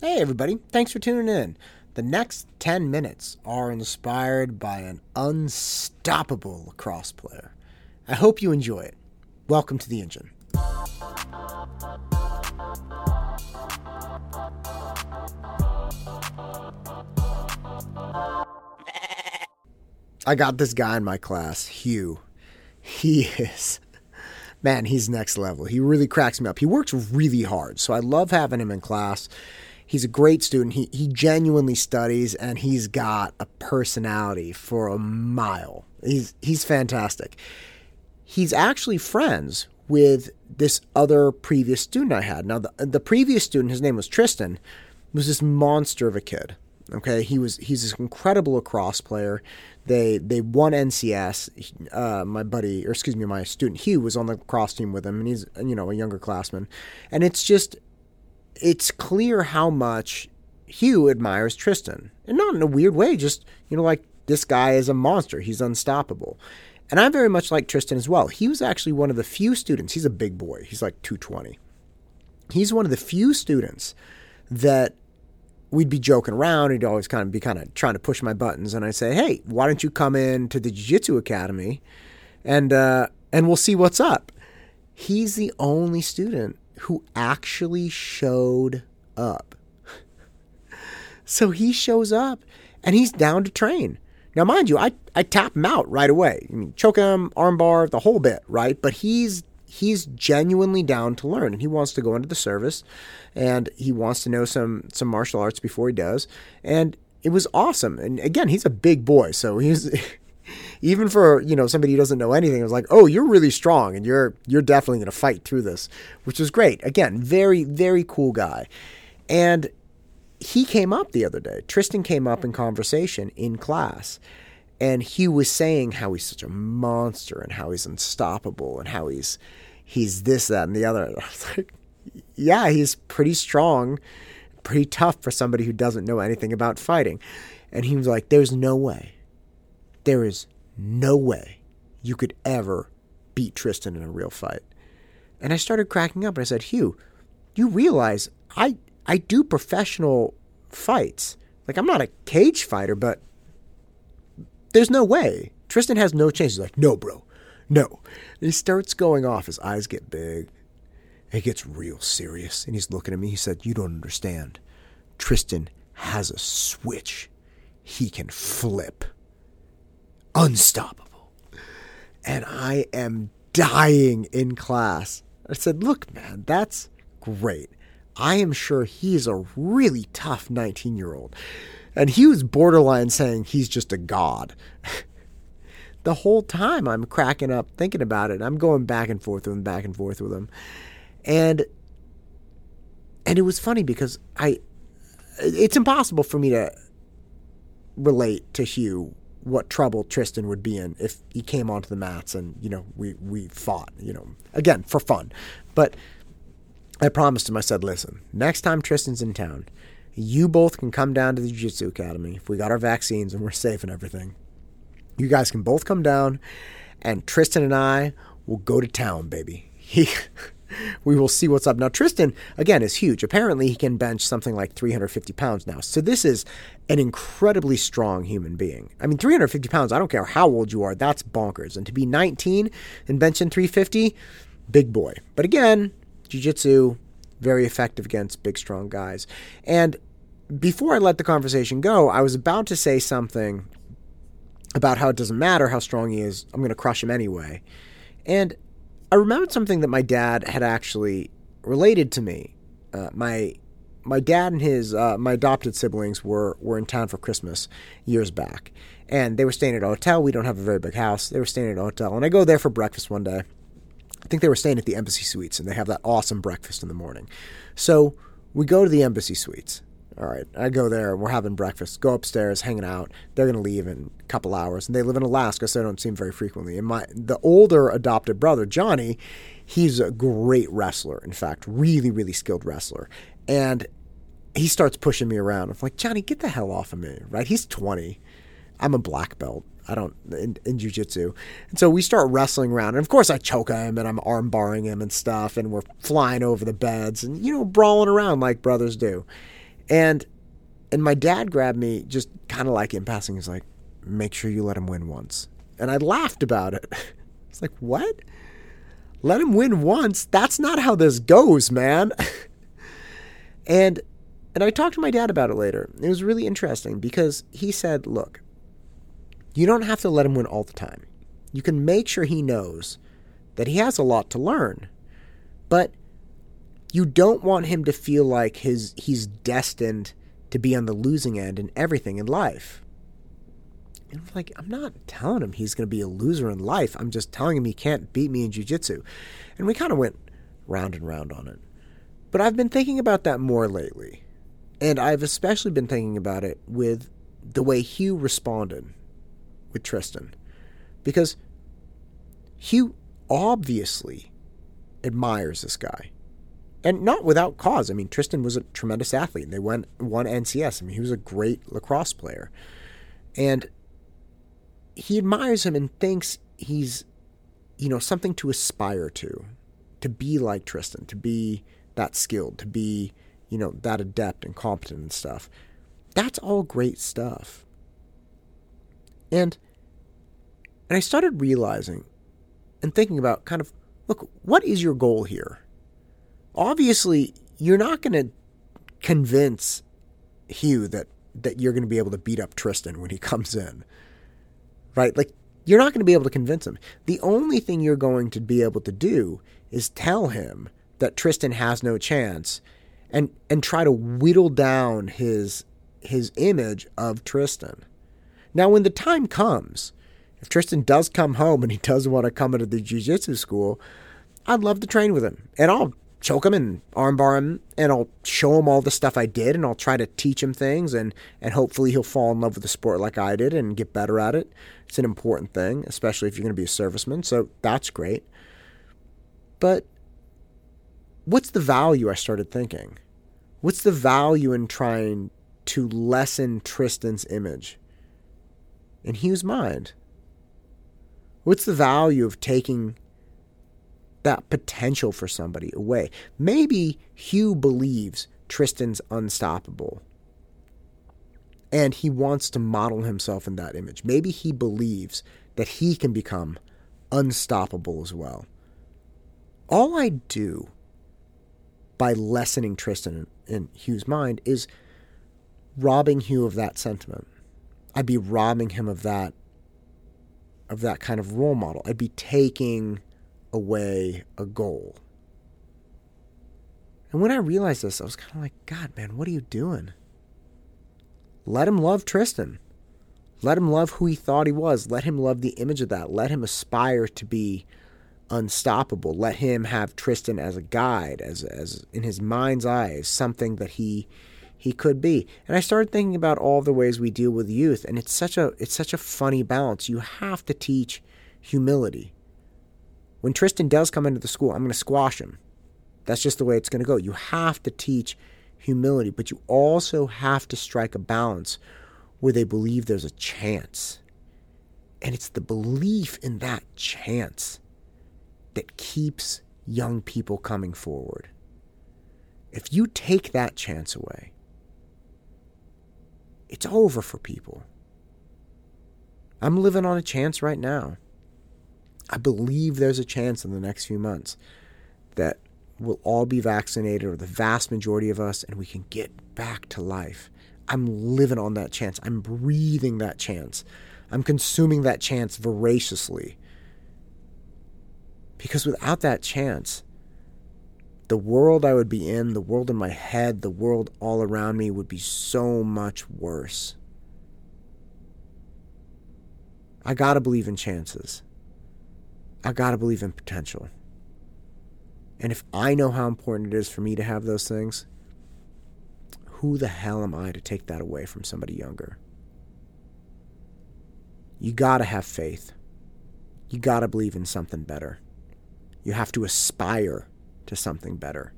Hey, everybody. Thanks for tuning in. The next 10 minutes are inspired by an unstoppable lacrosse player. I hope you enjoy it. Welcome to the engine. I got this guy in my class, Hugh. He is, man, he's next level. He really cracks me up. He works really hard, so I love having him in class. He's a great student. He, he genuinely studies and he's got a personality for a mile. He's, he's fantastic. He's actually friends with this other previous student I had. Now, the, the previous student, his name was Tristan, was this monster of a kid. Okay, he was he's this incredible lacrosse player. They they won NCS. Uh, my buddy, or excuse me, my student Hugh was on the lacrosse team with him, and he's you know a younger classman. And it's just it's clear how much Hugh admires Tristan, and not in a weird way. Just you know, like this guy is a monster. He's unstoppable. And I very much like Tristan as well. He was actually one of the few students. He's a big boy. He's like 220. He's one of the few students that we'd be joking around. He'd always kind of be kind of trying to push my buttons, and I'd say, "Hey, why don't you come in to the Jiu-Jitsu Academy, and uh, and we'll see what's up." He's the only student who actually showed up. so he shows up, and he's down to train. Now, mind you, I, I tap him out right away. I mean, choke him, armbar, the whole bit, right? But he's he's genuinely down to learn, and he wants to go into the service, and he wants to know some some martial arts before he does. And it was awesome. And again, he's a big boy, so he's even for you know somebody who doesn't know anything. It was like, oh, you're really strong, and you're you're definitely going to fight through this, which was great. Again, very very cool guy, and he came up the other day. Tristan came up in conversation in class, and he was saying how he's such a monster and how he's unstoppable and how he's he's this, that, and the other. I was like, yeah, he's pretty strong, pretty tough for somebody who doesn't know anything about fighting. And he was like, there's no way, there is no way you could ever beat Tristan in a real fight. And I started cracking up and I said, Hugh, you realize I I do professional fights. Like I'm not a cage fighter, but there's no way. Tristan has no chance. He's like, no, bro, no. And he starts going off. His eyes get big. He gets real serious. And he's looking at me. He said, You don't understand. Tristan has a switch. He can flip. Unstoppable. And I am dying in class. I said, Look, man, that's great. I am sure he is a really tough 19 year old. And he was borderline saying he's just a god. the whole time I'm cracking up thinking about it. I'm going back and forth with him, back and forth with him. And and it was funny because I it's impossible for me to relate to Hugh what trouble Tristan would be in if he came onto the mats and, you know, we, we fought, you know, again, for fun. But I promised him, I said, listen, next time Tristan's in town, you both can come down to the Jiu Jitsu Academy if we got our vaccines and we're safe and everything. You guys can both come down, and Tristan and I will go to town, baby. He. We will see what's up. Now, Tristan, again, is huge. Apparently, he can bench something like 350 pounds now. So, this is an incredibly strong human being. I mean, 350 pounds, I don't care how old you are, that's bonkers. And to be 19 and benching 350, big boy. But again, jiu jitsu, very effective against big, strong guys. And before I let the conversation go, I was about to say something about how it doesn't matter how strong he is, I'm going to crush him anyway. And I remembered something that my dad had actually related to me. Uh, my my dad and his uh, my adopted siblings were were in town for Christmas years back, and they were staying at a hotel. We don't have a very big house. They were staying at a hotel, and I go there for breakfast one day. I think they were staying at the Embassy Suites, and they have that awesome breakfast in the morning. So we go to the Embassy Suites, all right, I go there, and we're having breakfast, go upstairs, hanging out. They're going to leave in a couple hours. And they live in Alaska, so I don't see them very frequently. And my the older adopted brother, Johnny, he's a great wrestler, in fact, really, really skilled wrestler. And he starts pushing me around. I'm like, Johnny, get the hell off of me, right? He's 20. I'm a black belt. I don't in, in jujitsu. And so we start wrestling around. And of course I choke him and I'm arm barring him and stuff. And we're flying over the beds and, you know, brawling around like brothers do. And and my dad grabbed me just kind of like in passing. He's like, make sure you let him win once. And I laughed about it. It's like, what? Let him win once? That's not how this goes, man. and and I talked to my dad about it later. It was really interesting because he said, look, you don't have to let him win all the time. You can make sure he knows that he has a lot to learn. But you don't want him to feel like his he's destined to be on the losing end in everything in life. And I'm like, I'm not telling him he's going to be a loser in life. I'm just telling him he can't beat me in jiu-jitsu. And we kind of went round and round on it. But I've been thinking about that more lately. And I've especially been thinking about it with the way Hugh responded with Tristan. Because Hugh obviously admires this guy and not without cause. I mean, Tristan was a tremendous athlete. They went won NCS. I mean, he was a great lacrosse player, and he admires him and thinks he's, you know, something to aspire to, to be like Tristan, to be that skilled, to be, you know, that adept and competent and stuff. That's all great stuff. And and I started realizing and thinking about kind of look, what is your goal here? Obviously you're not going to convince Hugh that that you're going to be able to beat up Tristan when he comes in. Right? Like you're not going to be able to convince him. The only thing you're going to be able to do is tell him that Tristan has no chance and and try to whittle down his his image of Tristan. Now when the time comes, if Tristan does come home and he does want to come into the jiu-jitsu school, I'd love to train with him. And I'll choke him and armbar him and I'll show him all the stuff I did and I'll try to teach him things and and hopefully he'll fall in love with the sport like I did and get better at it. It's an important thing, especially if you're going to be a serviceman. So that's great. But what's the value I started thinking? What's the value in trying to lessen Tristan's image in Hugh's mind? What's the value of taking that potential for somebody away. Maybe Hugh believes Tristan's unstoppable and he wants to model himself in that image. Maybe he believes that he can become unstoppable as well. All I do by lessening Tristan in, in Hugh's mind is robbing Hugh of that sentiment. I'd be robbing him of that of that kind of role model. I'd be taking away a goal. And when I realized this, I was kind of like, God, man, what are you doing? Let him love Tristan. Let him love who he thought he was. Let him love the image of that. Let him aspire to be unstoppable. Let him have Tristan as a guide, as as in his mind's eye, as something that he he could be. And I started thinking about all the ways we deal with youth, and it's such a it's such a funny balance. You have to teach humility. When Tristan does come into the school, I'm going to squash him. That's just the way it's going to go. You have to teach humility, but you also have to strike a balance where they believe there's a chance. And it's the belief in that chance that keeps young people coming forward. If you take that chance away, it's over for people. I'm living on a chance right now. I believe there's a chance in the next few months that we'll all be vaccinated, or the vast majority of us, and we can get back to life. I'm living on that chance. I'm breathing that chance. I'm consuming that chance voraciously. Because without that chance, the world I would be in, the world in my head, the world all around me would be so much worse. I gotta believe in chances. I got to believe in potential. And if I know how important it is for me to have those things, who the hell am I to take that away from somebody younger? You got to have faith. You got to believe in something better. You have to aspire to something better.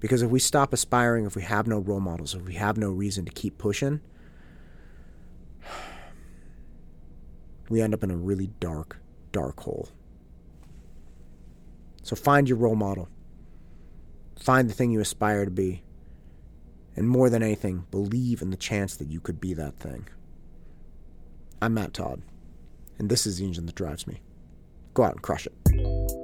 Because if we stop aspiring, if we have no role models, if we have no reason to keep pushing, we end up in a really dark, dark hole. So find your role model. Find the thing you aspire to be. And more than anything, believe in the chance that you could be that thing. I'm Matt Todd, and this is the engine that drives me. Go out and crush it.